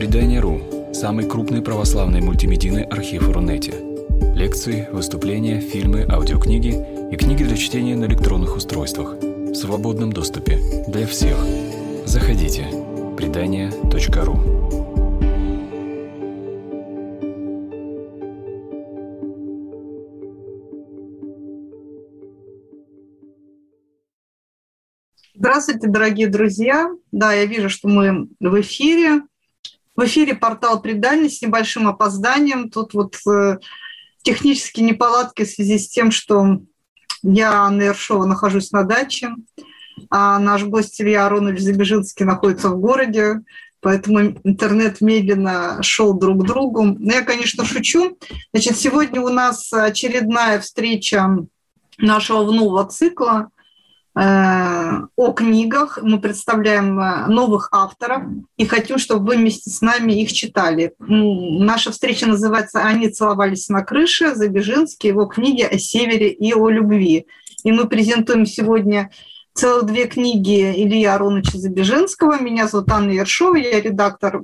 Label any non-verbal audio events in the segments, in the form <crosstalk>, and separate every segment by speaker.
Speaker 1: Предание.ру – самый крупный православный мультимедийный архив Рунете. Лекции, выступления, фильмы, аудиокниги и книги для чтения на электронных устройствах в свободном доступе для всех. Заходите. Предание.ру
Speaker 2: Здравствуйте, дорогие друзья. Да, я вижу, что мы в эфире. В эфире портал «Предание» с небольшим опозданием. Тут вот э, технические неполадки в связи с тем, что я, Анна Ершова, нахожусь на даче, а наш гость Илья Аронович Забежинский находится в городе, поэтому интернет медленно шел друг к другу. Но я, конечно, шучу. Значит, сегодня у нас очередная встреча нашего нового цикла – о книгах. Мы представляем э, новых авторов и хотим, чтобы вы вместе с нами их читали. Наша встреча называется «Они целовались на крыше», Забежинский, его книги о севере и о любви. И мы презентуем сегодня целых две книги Ильи Ароновича Забежинского. Меня зовут Анна Ершова, я редактор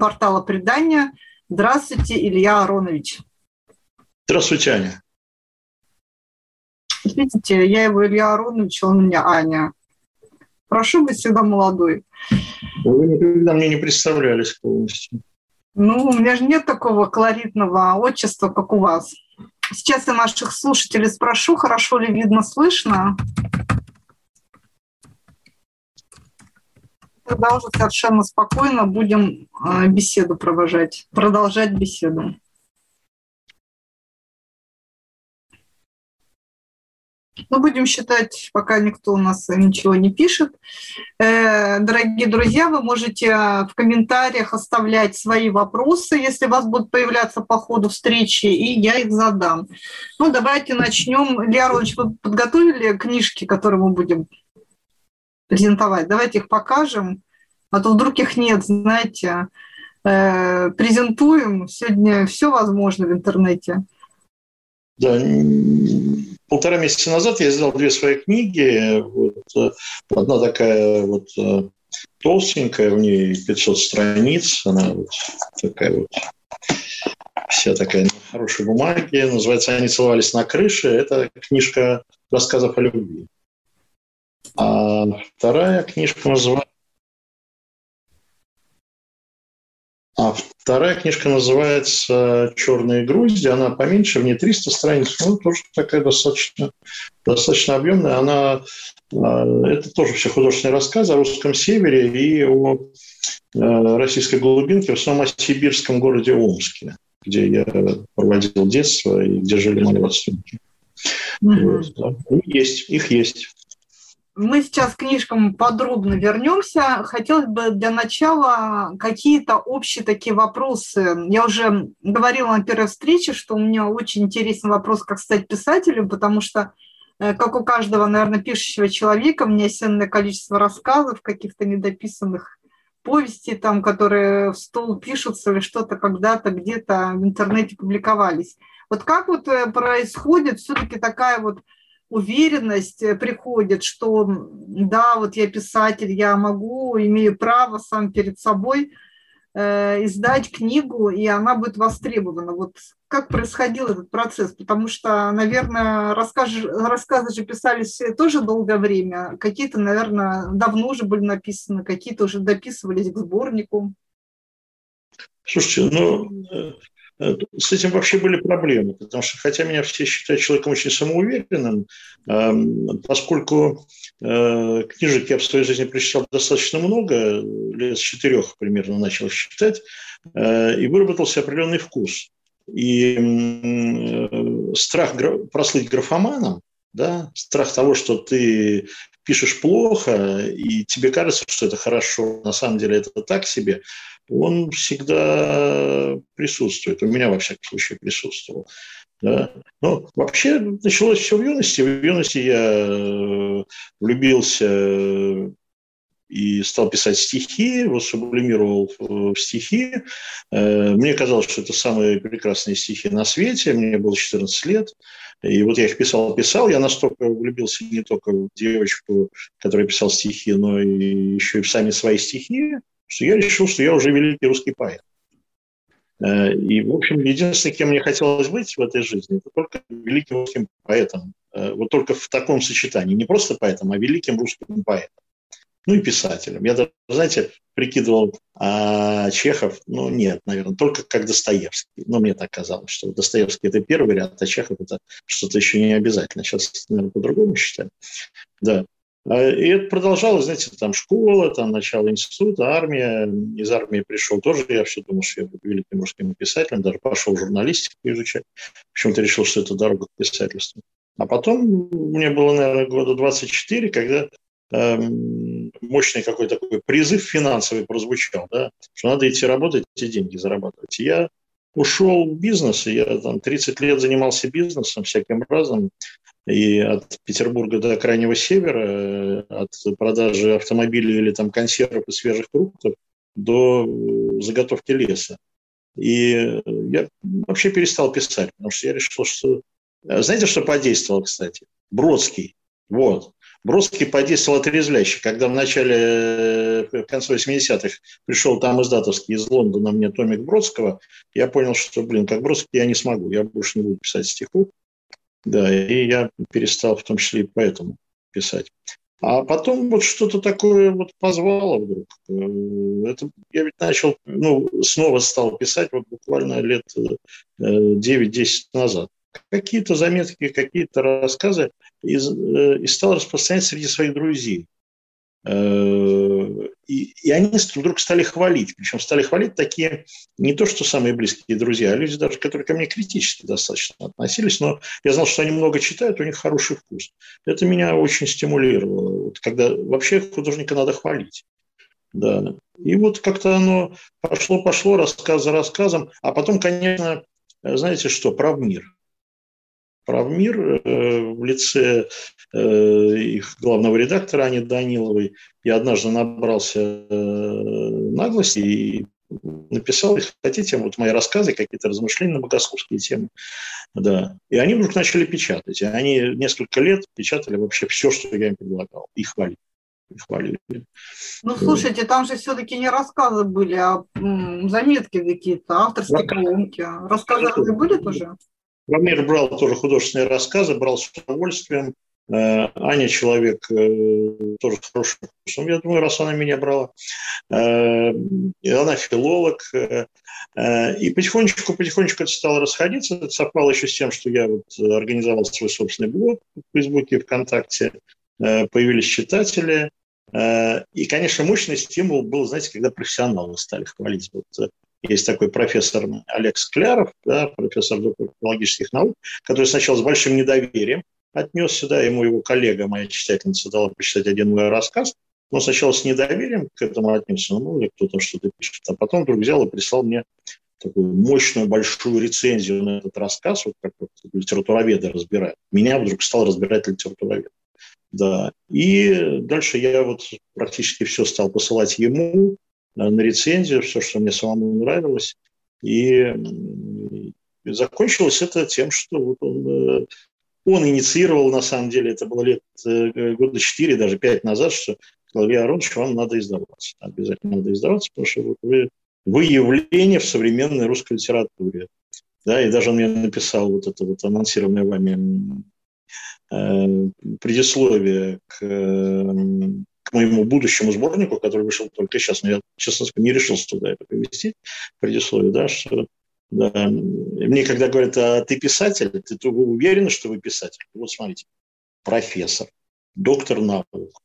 Speaker 2: портала «Предания». Здравствуйте, Илья Аронович.
Speaker 3: Здравствуйте, Аня.
Speaker 2: Видите, я его Илья Аронович, он меня Аня. Прошу быть всегда молодой.
Speaker 3: Вы никогда мне не представлялись полностью.
Speaker 2: Ну, у меня же нет такого колоритного отчества, как у вас. Сейчас я наших слушателей спрошу, хорошо ли видно, слышно. Тогда уже совершенно спокойно будем э, беседу провожать, продолжать беседу. Ну, будем считать, пока никто у нас ничего не пишет. Э, дорогие друзья, вы можете в комментариях оставлять свои вопросы, если у вас будут появляться по ходу встречи, и я их задам. Ну, давайте начнем. Илья Рович, вы подготовили книжки, которые мы будем презентовать? Давайте их покажем, а то вдруг их нет, знаете. Э, презентуем. Сегодня все возможно в интернете.
Speaker 3: Да, полтора месяца назад я издал две свои книги. Вот, э, одна такая вот э, толстенькая, у нее 500 страниц, она вот такая вот вся такая на хорошей бумаге. Называется «Они целовались на крыше». Это книжка рассказов о любви. А вторая книжка называется А вторая книжка называется «Черные грузди». Она поменьше, в ней 300 страниц, но тоже такая достаточно, достаточно объемная. Она, а, это тоже все художественные рассказы о русском севере и о а, российской глубинке, в основном о сибирском городе Омске, где я проводил детство и где жили мои родственники. Mm-hmm. Вот, да. Есть, их есть.
Speaker 2: Мы сейчас к книжкам подробно вернемся. Хотелось бы для начала какие-то общие такие вопросы. Я уже говорила на первой встрече, что у меня очень интересный вопрос, как стать писателем, потому что, э, как у каждого, наверное, пишущего человека, у меня ценное количество рассказов, каких-то недописанных повестей, там, которые в стол пишутся или что-то когда-то где-то в интернете публиковались. Вот как вот э, происходит все-таки такая вот уверенность э, приходит, что да, вот я писатель, я могу, имею право сам перед собой э, издать книгу, и она будет востребована. Вот как происходил этот процесс? Потому что, наверное, рассказы, рассказы же писались тоже долгое время. Какие-то, наверное, давно уже были написаны, какие-то уже дописывались к сборнику.
Speaker 3: Слушайте, ну, Э, с этим вообще были проблемы, потому что, хотя меня все считают человеком очень самоуверенным, эм, поскольку э, книжек я в своей жизни прочитал достаточно много, лет с четырех примерно начал читать, э, и выработался определенный вкус. И страх прослыть графоманом, да, страх того, что ты пишешь плохо, и тебе кажется, что это хорошо, на самом деле это так себе – он всегда присутствует. У меня, во всяком случае, присутствовал. Да. Но вообще началось все в юности. В юности я э, влюбился и стал писать стихи, его сублимировал в стихи. Э, мне казалось, что это самые прекрасные стихи на свете. Мне было 14 лет. И вот я их писал, писал. Я настолько влюбился не только в девочку, которая писала стихи, но и еще и в сами свои стихи. Что я решил, что я уже великий русский поэт. Э, и, в общем, единственное, кем мне хотелось быть в этой жизни, это только великим русским поэтом. Э, вот только в таком сочетании. Не просто поэтом, а великим русским поэтом. Ну и писателем. Я даже, знаете, прикидывал а, Чехов, ну нет, наверное, только как Достоевский. Но мне так казалось, что Достоевский – это первый ряд, а Чехов – это что-то еще не обязательно. Сейчас, наверное, по-другому считаю. Да. А, и это продолжалось, знаете, там школа, там начало института, армия. Из армии пришел тоже, я все думал, что я буду великим русским писателем, даже пошел журналистику изучать. Почему-то решил, что это дорога к писательству. А потом мне было, наверное, года 24, когда эм, мощный какой-то такой призыв финансовый прозвучал, да, что надо идти работать, эти деньги зарабатывать. И я ушел в бизнес, и я там 30 лет занимался бизнесом всяким разным, и от Петербурга до Крайнего Севера, э, от продажи автомобилей или там консервов и свежих фруктов до э, заготовки леса. И я вообще перестал писать, потому что я решил, что... Э, знаете, что подействовало, кстати? Бродский. Вот. Бродский подействовал отрезвляюще. Когда в начале, в конце 80-х пришел там издатовский из Лондона мне томик Бродского, я понял, что, блин, как Бродский я не смогу, я больше не буду писать стихов. Да, и я перестал в том числе и поэтому писать. А потом вот что-то такое вот позвало вдруг. Э, это я ведь начал, ну, снова стал писать вот буквально лет 9-10 э, назад. Какие-то заметки, какие-то рассказы и, э, и стал распространять среди своих друзей. Э, и, и они вдруг стали хвалить. Причем стали хвалить такие, не то что самые близкие друзья, а люди даже, которые ко мне критически достаточно относились, но я знал, что они много читают, у них хороший вкус. Это меня очень стимулировало. Вот когда вообще художника надо хвалить. Да. И вот как-то оно пошло-пошло, рассказ за рассказом. А потом, конечно, знаете что, прав мир правмир э, в лице э, их главного редактора Ани Даниловой. Я однажды набрался э, наглости и написал, если хотите, вот мои рассказы, какие-то размышления на богословские темы. Да. И они вдруг начали печатать. И они несколько лет печатали вообще все, что я им предлагал. И хвалили. И хвалили.
Speaker 2: Ну, слушайте, там же все-таки не рассказы были, а заметки какие-то, авторские колонки. Рассказы были тоже?
Speaker 3: Рамир брал тоже художественные рассказы, брал с удовольствием. Э, Аня человек э, тоже с хорошим я думаю, раз она меня брала. Э, она филолог. И потихонечку, потихонечку это стало расходиться. Это совпало еще с тем, что я вот организовал свой собственный блог в Фейсбуке, ВКонтакте. Появились читатели. И, конечно, мощный стимул был, знаете, когда профессионалы стали хвалить. Вот есть такой профессор Олег Скляров, да, профессор доктор филологических наук, который сначала с большим недоверием отнесся, да, ему его коллега, моя читательница, дала почитать один мой рассказ, но сначала с недоверием к этому отнесся, ну, или кто-то что-то пишет, а потом вдруг взял и прислал мне такую мощную, большую рецензию на этот рассказ, вот как вот литературоведы разбирают. Меня вдруг стал разбирать литературовед. Да. И дальше я вот практически все стал посылать ему, на рецензию, все, что мне самому нравилось. И закончилось это тем, что вот он, э, он инициировал, на самом деле, это было лет э, года 4, даже 5 назад, что Клавдий Аронович, вам надо издаваться. Обязательно надо издаваться, потому что вот вы, вы явление в современной русской литературе. Да, и даже он мне написал вот это вот анонсированное вами э, предисловие к к моему будущему сборнику, который вышел только сейчас, но я, честно сказать, не решился туда это привести, предисловие, да, что да. Мне когда говорят, а ты писатель, ты, ты уверен, что вы писатель? Вот смотрите, профессор, доктор наук,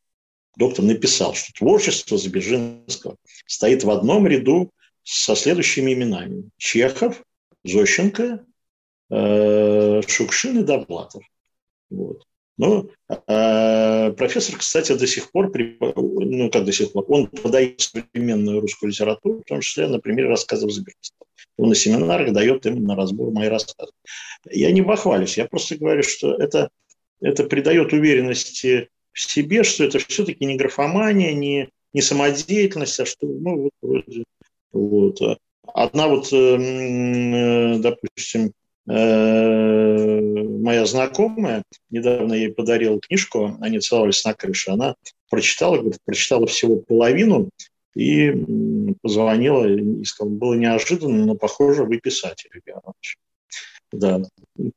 Speaker 3: доктор написал, что творчество Забежинского стоит в одном ряду со следующими именами. Чехов, Зощенко, э, Шукшин и Довлатов. Вот. Но э, профессор, кстати, до сих пор, ну как до сих пор, он подает современную русскую литературу, в том числе на примере рассказов Заберстова. Он на семинарах дает им на разбор мои рассказы. Я не бахвалюсь, я просто говорю, что это, это придает уверенности в себе, что это все-таки не графомания, не, не самодеятельность, а что, ну, вот вроде, вот. Одна вот, эм, э, допустим, моя знакомая, недавно ей подарил книжку, они целовались на крыше, она прочитала, говорит, прочитала всего половину, и позвонила и сказала, было неожиданно, но похоже, вы писатель, Илья Да,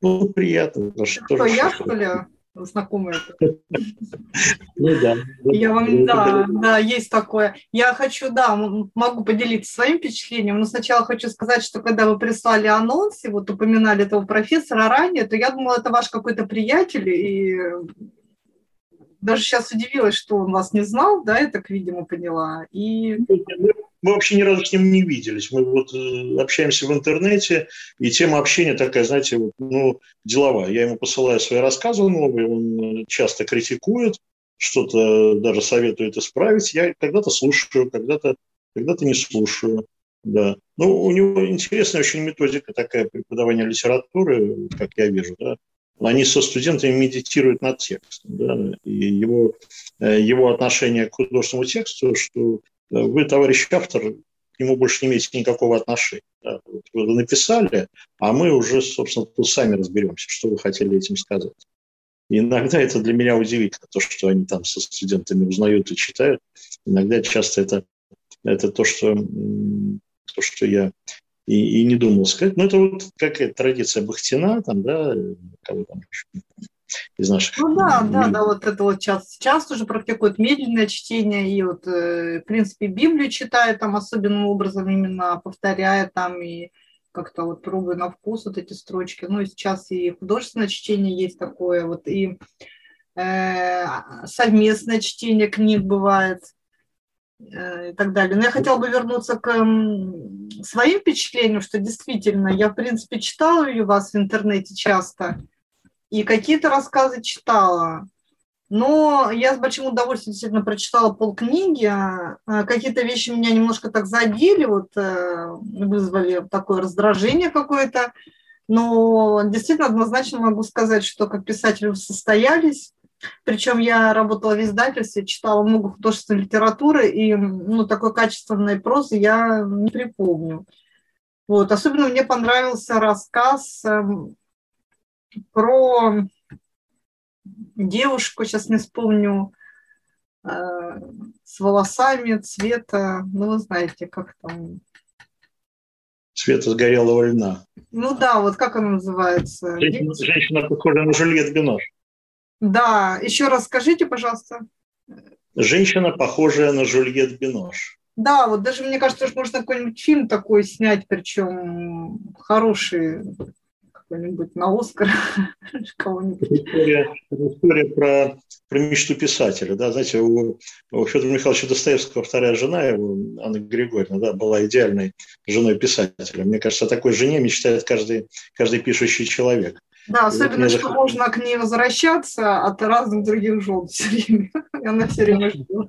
Speaker 3: ну, приятно.
Speaker 2: Что, я, что ли? Знакомые. Ну да. Я вам, да, да, есть такое. Я хочу, да, могу поделиться своим впечатлением, но сначала хочу сказать, что когда вы прислали анонс и вот упоминали этого профессора ранее, то я думала, это ваш какой-то приятель, и даже сейчас удивилась, что он вас не знал, да, я так, видимо, поняла. И...
Speaker 3: Мы вообще ни разу с ним не виделись. Мы вот э, общаемся в интернете, и тема общения такая, знаете, вот, ну, деловая. Я ему посылаю свои рассказы новые, он часто критикует, что-то даже советует исправить. Я когда-то слушаю, когда-то когда не слушаю. Да. Ну, у него интересная очень методика такая преподавания литературы, как я вижу, да они со студентами медитируют над текстом. Да? И его, э, его отношение к художественному тексту, что э, вы, товарищ автор, к нему больше не имеете никакого отношения. Вы написали, а мы уже, собственно, тут сами разберемся, что вы хотели этим сказать. Иногда это для меня удивительно, то, что они там со студентами узнают и читают. Иногда часто это, это то, что, то, что я и, и не думал сказать. Но это вот какая-то традиция Бахтина, там, да, кого там еще
Speaker 2: из наших... Ну да, да, да, вот это вот сейчас, сейчас уже практикуют медленное чтение, и вот, э, в принципе, Библию читает там особенным образом, именно повторяя там и как-то вот пробуя на вкус вот эти строчки. Ну и сейчас и художественное чтение есть такое, вот и э, совместное чтение книг бывает. Э, и так далее. Но я хотела бы вернуться к своим впечатлениям, что действительно, я, в принципе, читала ее вас в интернете часто, и какие-то рассказы читала. Но я с большим удовольствием действительно прочитала полкниги. А, а какие-то вещи меня немножко так задели, вот э, вызвали такое раздражение какое-то. Но действительно однозначно могу сказать, что как писатель состоялись. Причем я работала в издательстве, читала много художественной литературы, и ну, такой качественной прозы я не припомню. Вот. Особенно мне понравился рассказ эм, про девушку, сейчас не вспомню, э, с волосами цвета, ну, вы знаете, как там...
Speaker 3: Цвета сгорелого льна.
Speaker 2: Ну да, вот как она называется?
Speaker 3: Женщина, женщина похожа на Жюльет Бинош.
Speaker 2: Да, еще раз скажите, пожалуйста.
Speaker 3: Женщина, похожая на Жюльет Бинош.
Speaker 2: Да, вот даже мне кажется, что можно какой-нибудь фильм такой снять, причем хороший, какой-нибудь на Оскар <laughs>
Speaker 3: кого-нибудь. История, история про, про мечту писателя. Да? Знаете, у, у Федора Михайловича Достоевского вторая жена его, Анна Григорьевна, да, была идеальной женой писателя. Мне кажется, о такой жене мечтает каждый, каждый пишущий человек.
Speaker 2: Да, особенно, что захот... можно к ней возвращаться от разных других жен все время. <laughs> И она все время ждет.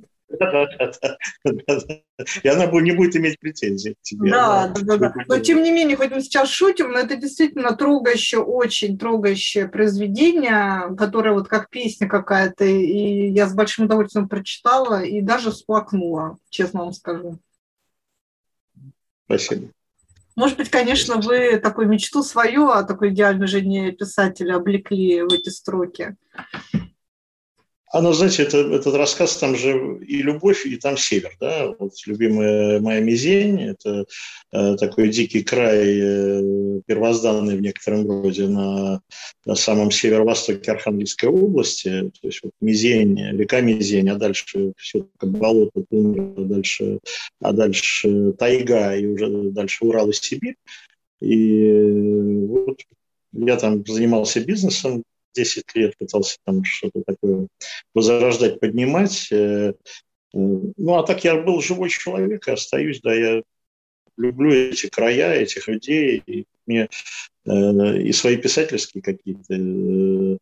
Speaker 3: И она не будет иметь претензий к тебе.
Speaker 2: Да, да, да, да. Но тем не менее, хоть мы сейчас шутим, но это действительно трогающее, очень трогающее произведение, которое вот как песня какая-то, и я с большим удовольствием прочитала и даже всплакнула, честно вам скажу.
Speaker 3: Спасибо.
Speaker 2: Может быть, конечно, вы такую мечту свою о такой идеальной жене писателя облекли в эти строки.
Speaker 3: Оно, знаете, это, этот рассказ, там же и любовь, и там север, да, вот любимая моя Мизень, это э, такой дикий край, э, первозданный в некотором роде на, на самом северо-востоке Архангельской области, то есть вот Мизень, река Мизень, а дальше все болото, тундра, а дальше, а дальше тайга, и уже дальше Урал и Сибирь. И вот я там занимался бизнесом, 10 лет пытался там что-то такое возрождать, поднимать. Э, э, ну, а так я был живой человек и остаюсь, да, я люблю эти края, этих людей, и мне э, и свои писательские какие-то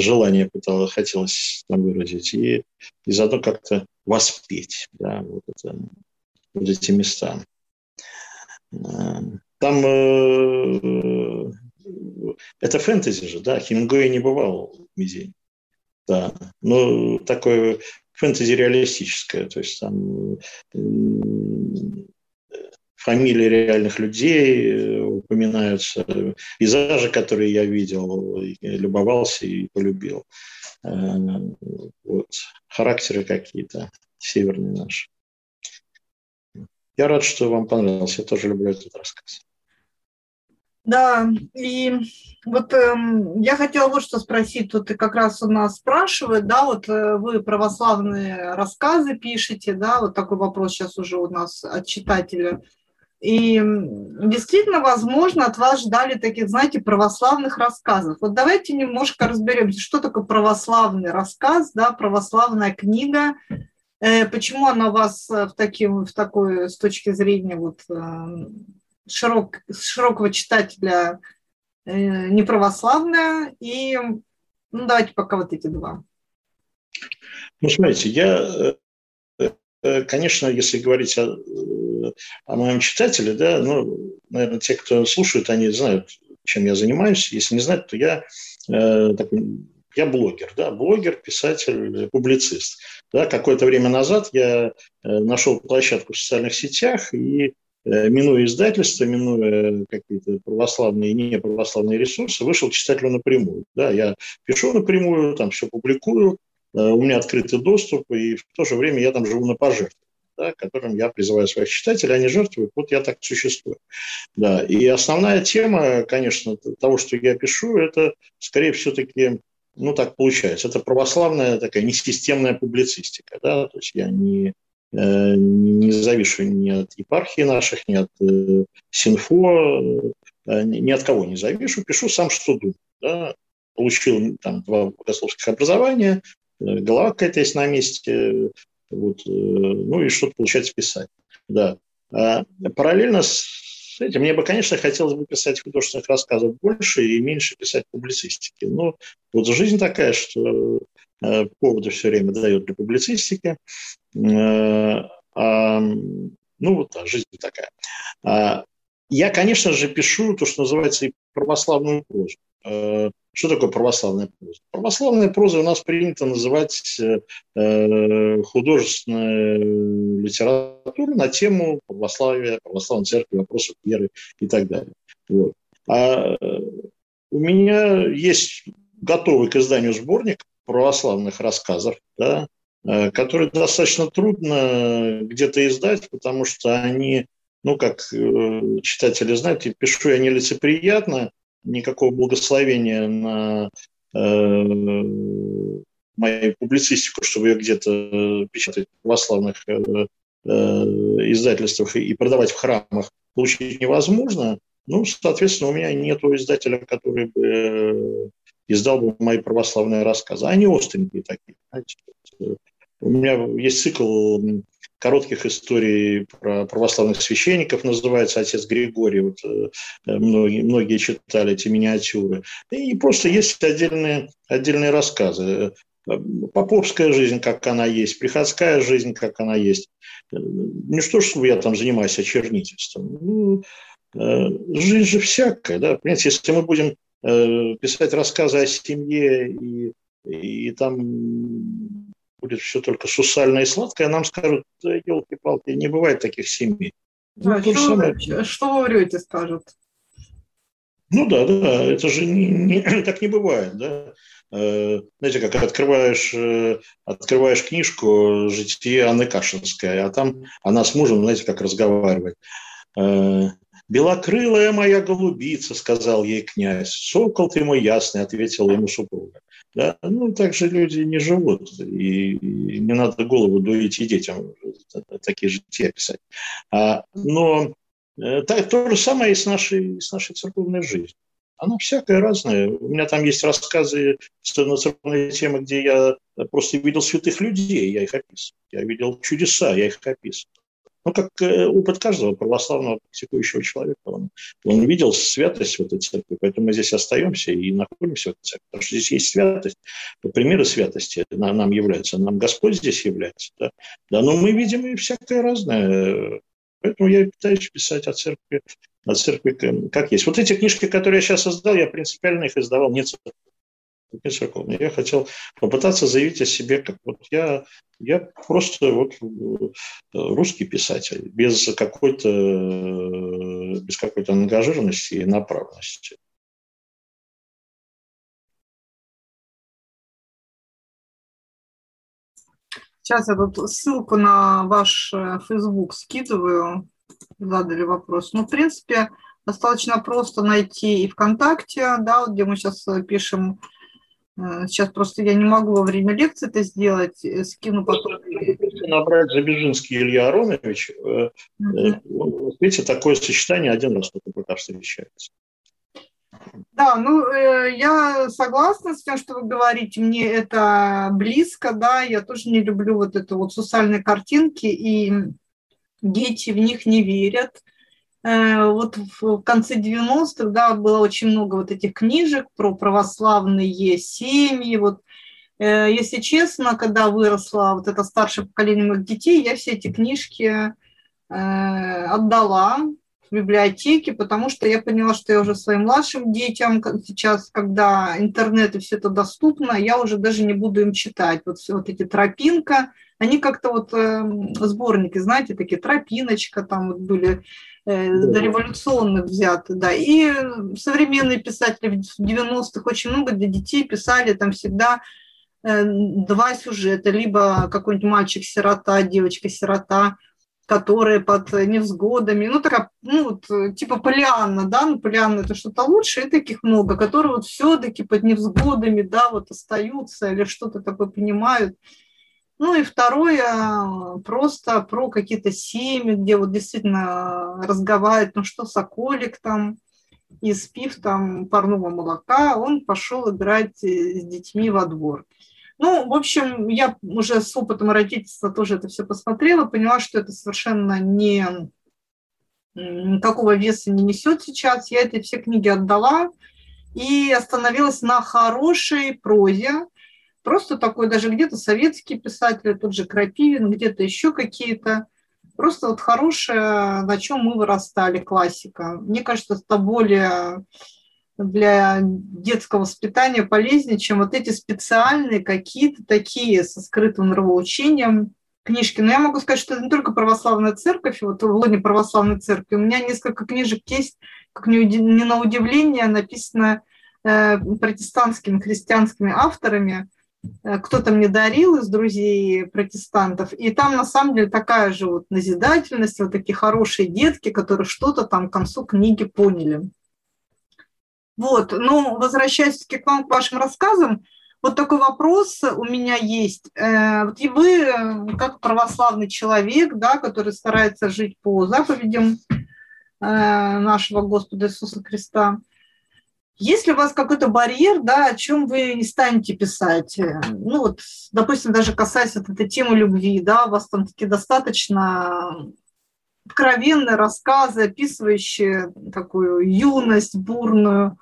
Speaker 3: желания пыталось, хотелось там выразить, и, и заодно как-то воспеть, да, вот, это, вот эти места. Там это фэнтези же, да, Хемингуэй не бывал в Мизине. Да, но такое фэнтези реалистическое, то есть там фамилии реальных людей э, упоминаются, пейзажи, которые я видел, любовался и полюбил. Э, вот. Характеры какие-то северные наши. я рад, что вам понравился. Я тоже люблю этот рассказ.
Speaker 2: Да, и вот э, я хотела вот что спросить, тут как раз у нас спрашивают, да, вот э, вы православные рассказы пишете, да, вот такой вопрос сейчас уже у нас от читателя. И действительно, возможно, от вас ждали таких, знаете, православных рассказов. Вот давайте немножко разберемся, что такое православный рассказ, да, православная книга, э, почему она вас в, таким, в такой, с точки зрения вот эм, широк, широкого читателя э, неправославная. И ну, давайте пока вот эти два.
Speaker 3: Ну, смотрите, я, э, э, конечно, если говорить о, о моем читателе, да, ну, наверное, те, кто слушают, они знают, чем я занимаюсь. Если не знают, то я э, такой я блогер, да, блогер, писатель, публицист. Да, какое-то время назад я нашел площадку в социальных сетях и Э, минуя издательство, минуя какие-то православные и неправославные ресурсы, вышел читателю напрямую. Да, я пишу напрямую, там все публикую, э, у меня открытый доступ, и в то же время я там живу на пожертвовании да, которым я призываю своих читателей, они жертвуют, вот я так существую. Да. И основная тема, конечно, того, что я пишу, это скорее все-таки, ну так получается, это православная такая несистемная публицистика. Да? То есть я не Э, не завишу ни от епархии наших, ни от э, Синфо, э, ни от кого не завишу, пишу сам, что думаю. Да. Получил там два богословских образования, голова какая-то есть на месте, вот, ну и что-то получается писать. Да. А параллельно с этим мне бы, конечно, хотелось бы писать художественных рассказов больше и меньше писать публицистики. Но вот жизнь такая, что Э, поводы все время дает для публицистики. Э, а, ну, вот да, жизнь такая. А, я, конечно же, пишу то, что называется и православную прозу. Э, что такое православная проза? Православная проза у нас принято называть художественную литературу на тему православия, православной церкви, вопросов веры и так далее. Вот. А у меня есть готовый к изданию сборник православных рассказов, да, э, которые достаточно трудно где-то издать, потому что они, ну, как э, читатели знают, пишу я нелицеприятно, никакого благословения на э, мою публицистику, чтобы ее где-то печатать в православных э, э, издательствах и продавать в храмах, получить невозможно. Ну, соответственно, у меня нет издателя, который бы издал бы мои православные рассказы. Они остренькие такие. Знаете. У меня есть цикл коротких историй про православных священников, называется «Отец Григорий». Вот, э, многие, многие читали эти миниатюры. И просто есть отдельные, отдельные рассказы. Поповская жизнь, как она есть, приходская жизнь, как она есть. Не что, чтобы я там занимаюсь очернительством. Ну, э, жизнь же всякая, да. Понимаете, если мы будем Э, писать рассказы о семье, и, и там будет все только сусальное и сладкое, нам скажут, елки-палки, не бывает таких семей.
Speaker 2: Да, ну, что, вы, что вы врете, скажут?
Speaker 3: Ну да, да, это же не, не, <clears throat> так не бывает, да. Э, знаете, как открываешь, э, открываешь книжку «Житие Анны Кашинской», а там она с мужем, знаете, как разговаривает. «Белокрылая моя голубица», — сказал ей князь. «Сокол ты мой ясный», — ответила ему супруга. Да? Ну, так же люди не живут, и, не надо голову дуить и детям такие же те писать. А, но э, так, то же самое и с нашей, с нашей церковной жизнью. Она всякая разная. У меня там есть рассказы на церковные темы, где я просто видел святых людей, я их описывал. Я видел чудеса, я их описывал. Ну, как э, опыт каждого православного практикующего человека. Он, он видел святость в этой церкви, поэтому мы здесь остаемся и находимся в этой церкви, потому что здесь есть святость. Примеры святости нам являются, нам Господь здесь является. Да? да, но мы видим и всякое разное. Поэтому я пытаюсь писать о церкви, о церкви как есть. Вот эти книжки, которые я сейчас создал, я принципиально их издавал не церковь церковный. Я хотел попытаться заявить о себе, как вот я, я просто вот э, русский писатель, без какой-то, без какой-то ангажированности и направленности.
Speaker 2: Сейчас я тут ссылку на ваш э, Facebook скидываю. Задали вопрос. Ну, в принципе, достаточно просто найти и ВКонтакте, да, где мы сейчас э, пишем. Э, сейчас просто я не могу во время лекции это сделать, скину потом.
Speaker 3: Набрать Забежинский Илья Аронович. Mm-hmm. Видите, такое сочетание один раз только пока встречается.
Speaker 2: Да, ну, э, я согласна с тем, что вы говорите, мне это близко, да, я тоже не люблю вот это вот социальные картинки, и дети в них не верят. Э, вот в конце 90-х, да, было очень много вот этих книжек про православные семьи, вот э, если честно, когда выросла вот это старшее поколение моих детей, я все эти книжки э, отдала, в библиотеке, потому что я поняла, что я уже своим младшим детям сейчас, когда интернет и все это доступно, я уже даже не буду им читать. Вот все вот эти тропинка, они как-то вот э, сборники, знаете, такие тропиночка, там вот были революционных взяты, да. И современные писатели в 90-х очень много для детей писали, там всегда э, два сюжета, либо какой-нибудь мальчик-сирота, девочка-сирота, которые под невзгодами, ну, такая, ну, вот, типа Полианна, да, ну, Полианна это что-то лучше, и таких много, которые вот все-таки под невзгодами, да, вот остаются или что-то такое понимают. Ну и второе, просто про какие-то семьи, где вот действительно разговаривают, ну что, Соколик там, из пив там парного молока, он пошел играть с детьми во двор. Ну, в общем, я уже с опытом родительства тоже это все посмотрела, поняла, что это совершенно не никакого веса не несет сейчас. Я эти все книги отдала и остановилась на хорошей прозе. Просто такой даже где-то советские писатели, тот же Крапивин, где-то еще какие-то. Просто вот хорошая, на чем мы вырастали, классика. Мне кажется, это более для детского воспитания полезнее, чем вот эти специальные какие-то такие со скрытым нравоучением книжки. Но я могу сказать, что это не только православная церковь, вот в лоне православной церкви. У меня несколько книжек есть, как не на удивление, написано э, протестантскими, христианскими авторами. Э, кто-то мне дарил из друзей протестантов, и там на самом деле такая же вот назидательность, вот такие хорошие детки, которые что-то там к концу книги поняли. Вот, ну, возвращаясь к вам, к вашим рассказам, вот такой вопрос у меня есть. Э, вот и вы, как православный человек, да, который старается жить по заповедям э, нашего Господа Иисуса Христа, есть ли у вас какой-то барьер, да, о чем вы не станете писать? Ну вот, допустим, даже касаясь вот этой темы любви, да, у вас там такие достаточно откровенные рассказы, описывающие такую юность бурную,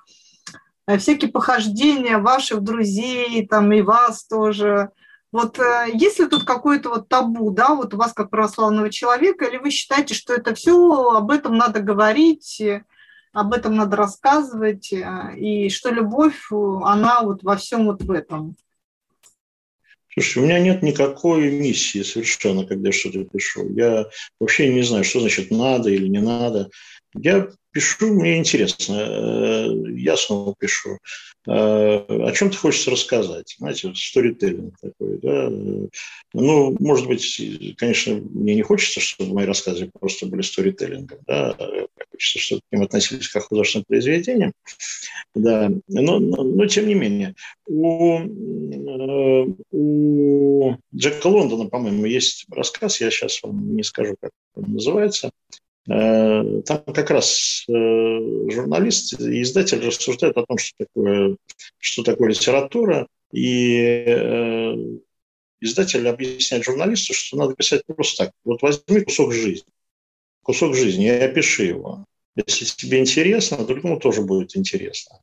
Speaker 2: э, всякие похождения ваших друзей, там и вас тоже. Вот э, есть ли тут какое-то вот табу, да, вот у вас как православного человека, или вы считаете, что это все, об этом надо говорить, об этом надо рассказывать, э, и что любовь, она вот во всем вот в этом?
Speaker 3: Слушай, у меня нет никакой миссии совершенно, когда я что-то пишу. Я вообще не знаю, что значит надо или не надо. Я пишу, мне интересно, э, я снова пишу. Э, о чем ты хочешь рассказать? Знаете, сторителлинг такой, да. Ну, может быть, конечно, мне не хочется, чтобы мои рассказы просто были сторителлингом, да. Хочется, чтобы к ним относились как к художественным произведениям. Да, но, но, но тем не менее. У, э, у Джека Лондона, по-моему, есть рассказ, я сейчас вам не скажу, как он называется, Э, там как раз э, журналист и издатель рассуждают о том, что такое, что такое литература, и э, издатель объясняет журналисту, что надо писать просто так. Вот возьми кусок жизни, кусок жизни и опиши его. Если тебе интересно, другому тоже будет интересно.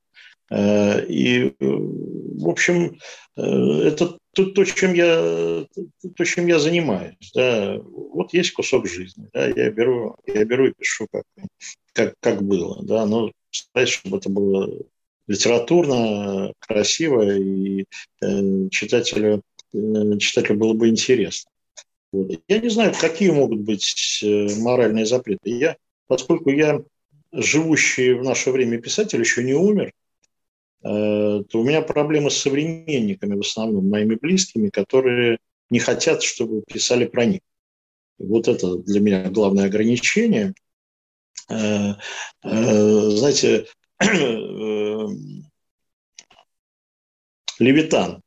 Speaker 3: И, в общем, это то, то, чем я, то, чем я занимаюсь. Да. Вот есть кусок жизни. Да, я, беру, я беру и пишу, как, как, как было. Да, но стараюсь, чтобы это было литературно, красиво, и э, читателю, э, читателю было бы интересно. Вот. Я не знаю, какие могут быть э, моральные запреты. Я, поскольку я живущий в наше время писатель еще не умер, то у меня проблемы с современниками, в основном моими близкими, которые не хотят, чтобы писали про них. Вот это для меня главное ограничение. Э, знаете, <clears throat> Левитан,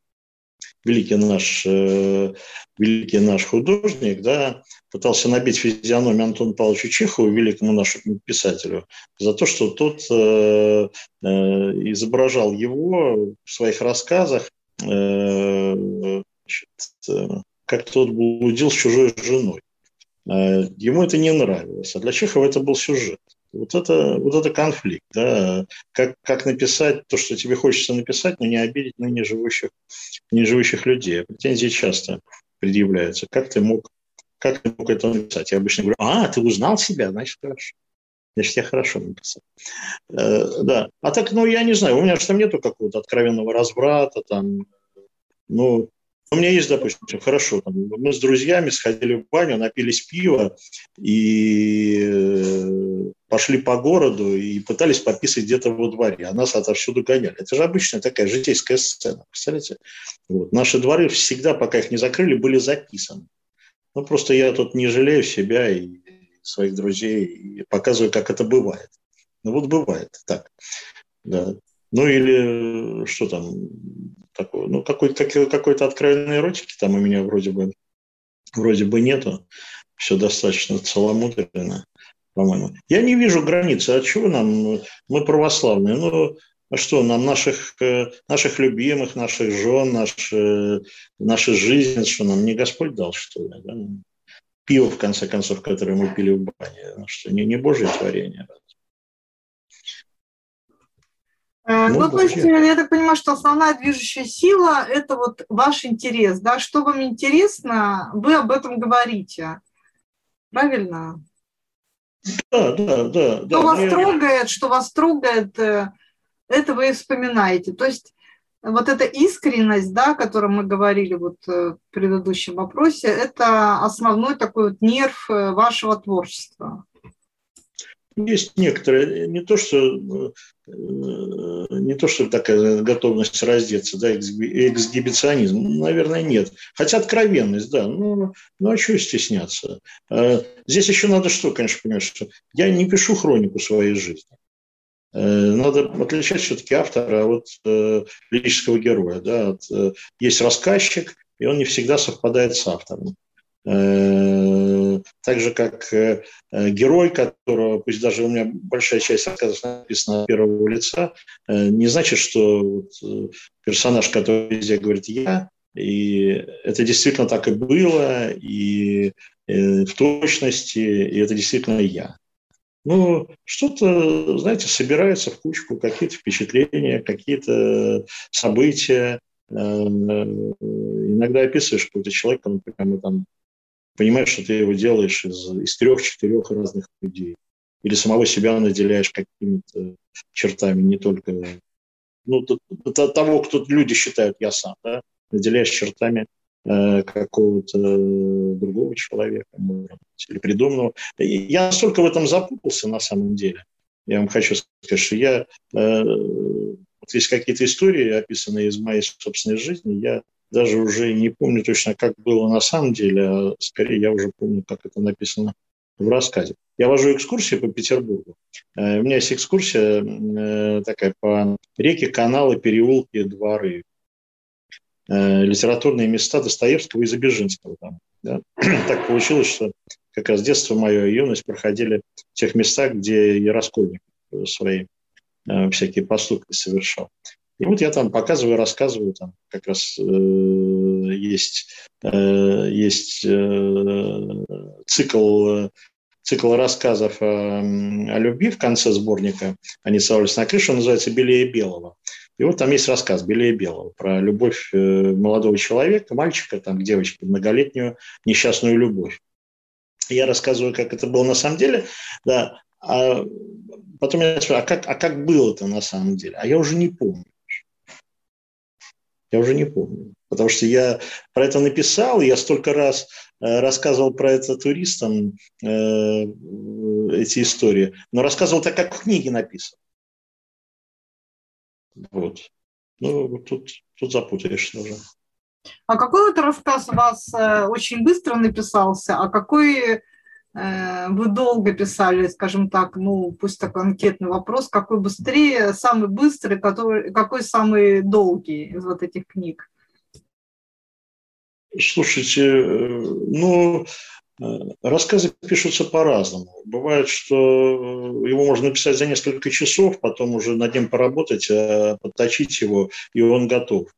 Speaker 3: великий наш, великий наш художник, да, пытался набить физиономию Антону Павловичу Чехову, великому нашему писателю, за то, что тот э, э, изображал его в своих рассказах, э, значит, э, как тот блудил с чужой женой. Э, ему это не нравилось, а для Чехова это был сюжет. Вот это, вот это конфликт, да, как, как написать то, что тебе хочется написать, но не обидеть ныне живущих, не живущих людей. Претензии часто предъявляются. Как ты мог как ты мог это написать? Я обычно говорю, а, ты узнал себя, значит, хорошо. Значит, я хорошо написал. Э, да. А так, ну, я не знаю, у меня же там нету какого-то откровенного разврата, там, ну, у меня есть, допустим, хорошо, там, мы с друзьями сходили в баню, напились пива и э, пошли по городу и пытались пописать где-то во дворе, а нас отовсюду гоняли. Это же обычная такая житейская сцена, представляете? Вот. Наши дворы всегда, пока их не закрыли, были записаны. Ну, просто я тут не жалею себя и своих друзей и показываю, как это бывает. Ну, вот бывает так. Да. Ну, или что там такое? Ну, какой-то какой откровенной эротики там у меня вроде бы, вроде бы нету. Все достаточно целомудренно, по-моему. Я не вижу границы. А чего нам? Мы православные. Ну, а что, нам наших, э, наших любимых, наших жен, наши, наша жизнь, что нам не Господь дал, что ли? Да? Пиво, в конце концов, которое мы пили в бане, ну, что не, не Божье творение.
Speaker 2: Ну, ну то есть, я так понимаю, что основная движущая сила – это вот ваш интерес, да? Что вам интересно, вы об этом говорите. Правильно?
Speaker 3: Да, да, да.
Speaker 2: Что да, вас мне... трогает, что вас трогает, э, это вы вспоминаете. То есть вот эта искренность, да, о которой мы говорили вот э, в предыдущем вопросе, это основной такой вот нерв э, вашего творчества.
Speaker 3: Есть некоторые, не то что, э, не то что такая готовность раздеться, да, эксгибиционизм, наверное, нет. Хотя откровенность, да, ну, ну а чего стесняться? Здесь еще надо что, конечно, понимать, что я не пишу хронику своей жизни. Э, надо отличать все-таки автора от э, лирического героя. Да? От, э, есть рассказчик, и он не всегда совпадает с автором. Так же, как герой, которого, пусть даже у меня большая часть рассказов написана от первого лица, не значит, что персонаж, который везде говорит «я», и это действительно так и было, и в точности, и это действительно я. Ну, что-то, знаете, собирается в кучку, какие-то впечатления, какие-то события. Э, иногда описываешь какого-то человека, например, там, понимаешь, что ты его делаешь из, из трех-четырех разных людей. Или самого себя наделяешь какими-то чертами, не только ну, того, кто люди считают я сам, да, наделяешь чертами Э, какого-то другого человека, или придуманного. Я настолько в этом запутался на самом деле. Я вам хочу сказать, что я... Э, вот есть какие-то истории, описанные из моей собственной жизни, я даже уже не помню точно, как было на самом деле, а скорее я уже помню, как это написано в рассказе. Я вожу экскурсии по Петербургу. Э, у меня есть экскурсия такая по реке, каналы, переулки, дворы. Э, литературные места Достоевского и Забежинского. Да. <clears throat> Так получилось, что как раз детство мое и юность проходили в тех местах, где я Раскольник свои э, всякие поступки совершал. И вот я там показываю, рассказываю, там как раз э, есть, э, есть э, цикл, цикл рассказов о, о любви в конце сборника «Они совались на крышу», называется «Белее белого». И вот там есть рассказ «Белее белого» про любовь э, молодого человека, мальчика, там, к девочке, многолетнюю несчастную любовь. Я рассказываю, как это было на самом деле, да, а потом я спрашиваю, а как, а как было это на самом деле? А я уже не помню. Я уже не помню. Потому что я про это написал, я столько раз э, рассказывал про это туристам, э, эти истории, но рассказывал так, как в книге написано. Вот. Ну, тут, тут запутаешься уже.
Speaker 2: А какой вот рассказ у вас э, очень быстро написался, а какой э, вы долго писали, скажем так, ну, пусть такой анкетный вопрос, какой быстрее, самый быстрый, который, какой самый долгий из вот этих книг?
Speaker 3: Слушайте, э, ну, рассказы пишутся по-разному. Бывает, что его можно написать за несколько часов, потом уже над ним поработать, подточить его, и он готов.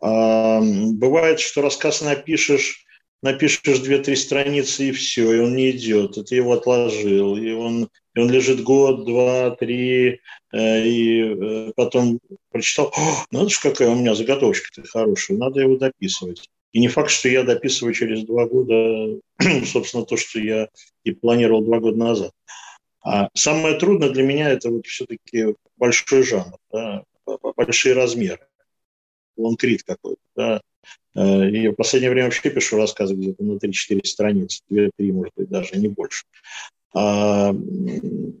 Speaker 3: А, бывает, что рассказ напишешь, напишешь две-три страницы и все, и он не идет, и ты его отложил, и он, и он лежит год, два, три, э, и э, потом прочитал, надо же, какая у меня заготовочка-то хорошая, надо его дописывать. И не факт, что я дописываю через два года, <clears throat> собственно, то, что я и планировал два года назад. А самое трудное для меня это вот все-таки большой жанр, да, большие размеры лонгрид какой-то. Да. Э, и в последнее время вообще пишу рассказы где-то на 3-4 страницы, 2-3, может быть, даже не больше. А,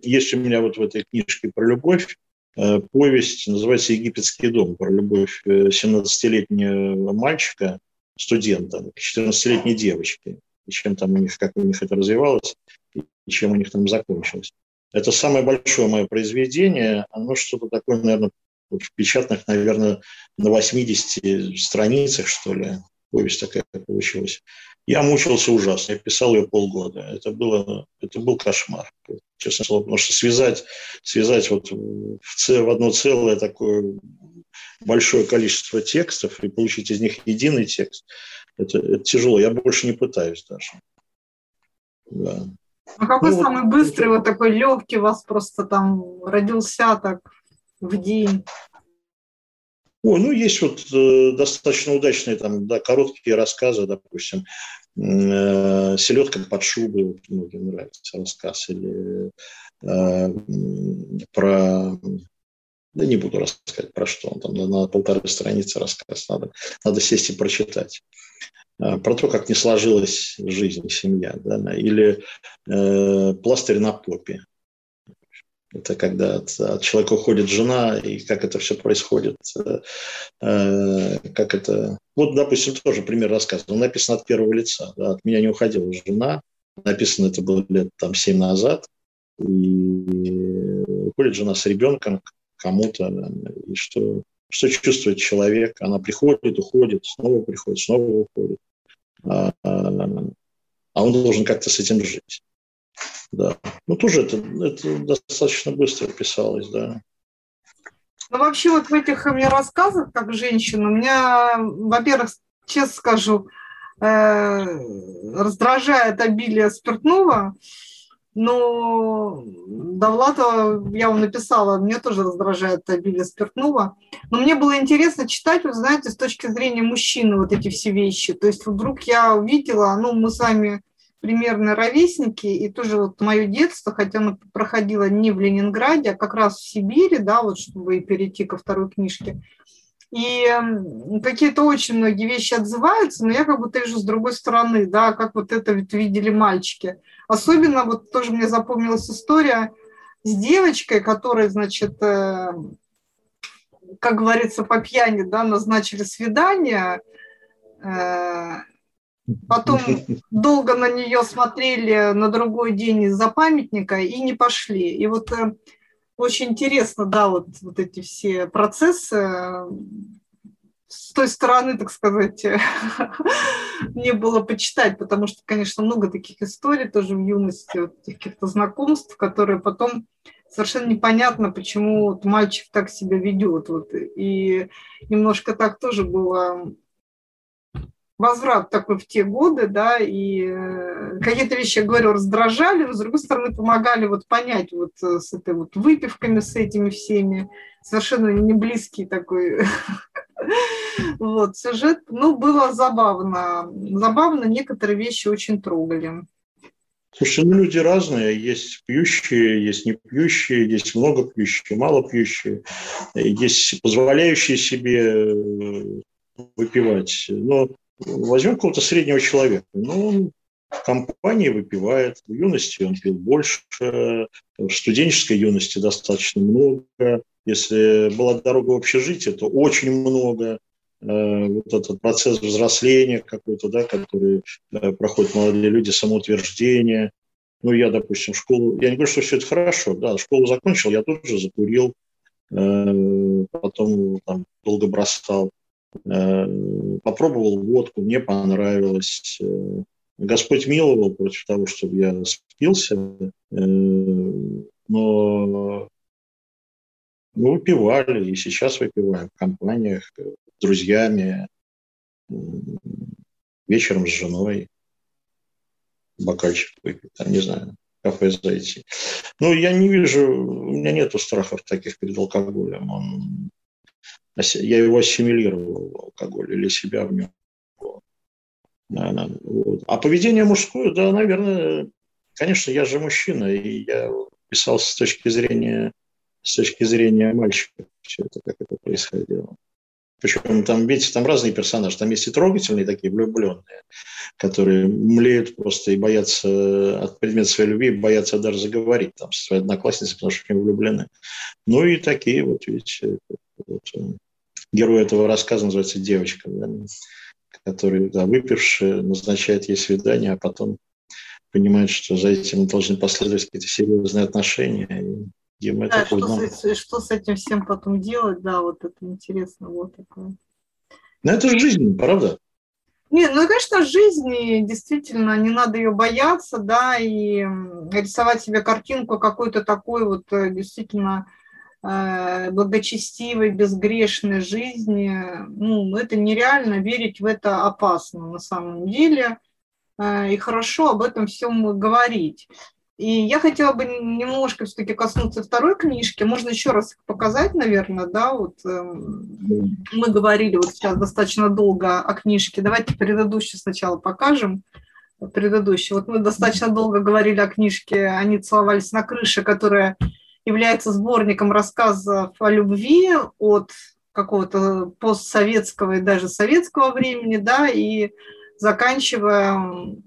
Speaker 3: есть у меня вот в этой книжке про любовь э, повесть, называется «Египетский дом», про любовь 17-летнего э, мальчика, студента, к 14-летней девочке, и чем там у них, как у них это развивалось, и чем у них там закончилось. Это самое большое мое произведение, оно что-то такое, наверное, в печатных, наверное, на 80 страницах, что ли, повесть такая получилась. Я мучился ужасно, я писал ее полгода. Это, было, это был кошмар, честно слово, потому что связать, связать вот в, в одно целое такое большое количество текстов и получить из них единый текст, это, это тяжело. Я больше не пытаюсь даже.
Speaker 2: Да. А какой ну, самый вот, быстрый, вот такой легкий у вас просто там родился так в день?
Speaker 3: Ой, ну, есть вот э, достаточно удачные там, да, короткие рассказы, допустим, э, «Селедка под шубой», вот, многим нравится рассказ, или э, про... Да не буду рассказать про что, там на полторы страницы рассказ, надо, надо сесть и прочитать э, про то, как не сложилась жизнь, семья, да, или э, пластырь на попе. Это когда от, от человека уходит жена, и как это все происходит, э, как это... Вот, допустим, тоже пример рассказа. Он написан от первого лица. Да, от меня не уходила жена. Написано это было лет там семь назад. И уходит жена с ребенком кому-то. И что, что чувствует человек? Она приходит, уходит, снова приходит, снова уходит. А, а он должен как-то с этим жить. Да. Ну, тоже это, это достаточно быстро писалось, да.
Speaker 2: Ну, вообще, вот в этих мне рассказах, как женщина, у меня, во-первых, честно скажу, э, раздражает обилие спиртного, но Довлата, я вам написала, мне тоже раздражает обилие спиртного. Но мне было интересно читать, вы знаете, с точки зрения мужчины вот эти все вещи. То есть вдруг я увидела, ну, мы с вами примерно ровесники, и тоже вот мое детство, хотя оно проходило не в Ленинграде, а как раз в Сибири, да, вот чтобы перейти ко второй книжке. И какие-то очень многие вещи отзываются, но я как будто вижу с другой стороны, да, как вот это видели мальчики. Особенно вот тоже мне запомнилась история с девочкой, которая, значит, э, как говорится, по пьяни, да, назначили свидание, э, Потом <laughs> долго на нее смотрели на другой день из-за памятника и не пошли. И вот э, очень интересно, да, вот, вот эти все процессы э, с той стороны, так сказать, <laughs> мне было почитать, потому что, конечно, много таких историй тоже в юности, вот каких-то знакомств, которые потом совершенно непонятно, почему вот мальчик так себя ведет. Вот. И немножко так тоже было возврат такой в те годы, да, и э, какие-то вещи, я говорю, раздражали, но, с другой стороны, помогали вот понять вот э, с этой вот выпивками, с этими всеми, совершенно не близкий такой <laughs> вот сюжет. Ну, было забавно. Забавно, некоторые вещи очень трогали.
Speaker 3: Слушай, ну люди разные, есть пьющие, есть не пьющие, есть много пьющие, мало пьющие, есть позволяющие себе э, выпивать. Но Возьмем какого-то среднего человека. Ну, он в компании выпивает. В юности он пил больше, в студенческой юности достаточно много. Если была дорога в общежитие, то очень много. вот этот процесс взросления какой-то, да, который проходят молодые люди, самоутверждение. Ну, я, допустим, школу, я не говорю, что все это хорошо, да, школу закончил, я тоже закурил, потом там долго бросал. Попробовал водку, мне понравилось. Господь миловал против того, чтобы я спился, но мы выпивали, и сейчас выпиваем в компаниях, с друзьями, вечером с женой, бокальчик выпить, там, не знаю, кафе зайти. Ну, я не вижу, у меня нет страхов таких перед алкоголем. Он, я его ассимилировал, алкоголь, или себя в нем. Вот. А поведение мужское, да, наверное, конечно, я же мужчина, и я писал с точки зрения с точки зрения мальчика все это, как это происходило. Причем там, видите, там разные персонажи. Там есть и трогательные такие, влюбленные, которые млеют просто и боятся от предмета своей любви, боятся даже заговорить там со своей одноклассницей, потому что они влюблены. Ну и такие вот, видите, э, герой этого рассказа называется девочка, да, который, да, выпившая, назначает ей свидание, а потом понимает, что за этим должны последовать какие-то серьезные отношения. И
Speaker 2: Дима, да, что, с, что с этим всем потом делать, да, вот это интересно, вот такое.
Speaker 3: Ну, это жизнь, правда?
Speaker 2: Не, ну, конечно, жизни действительно не надо ее бояться, да, и рисовать себе картинку какой-то такой вот э, действительно благочестивой, безгрешной жизни, ну, это нереально, верить в это опасно на самом деле, э, и хорошо об этом всем говорить. И я хотела бы немножко все-таки коснуться второй книжки. Можно еще раз показать, наверное, да, вот э, мы говорили вот сейчас достаточно долго о книжке. Давайте предыдущую сначала покажем. Предыдущий. Вот мы достаточно долго говорили о книжке «Они целовались на крыше», которая является сборником рассказов о любви от какого-то постсоветского и даже советского времени, да, и заканчивая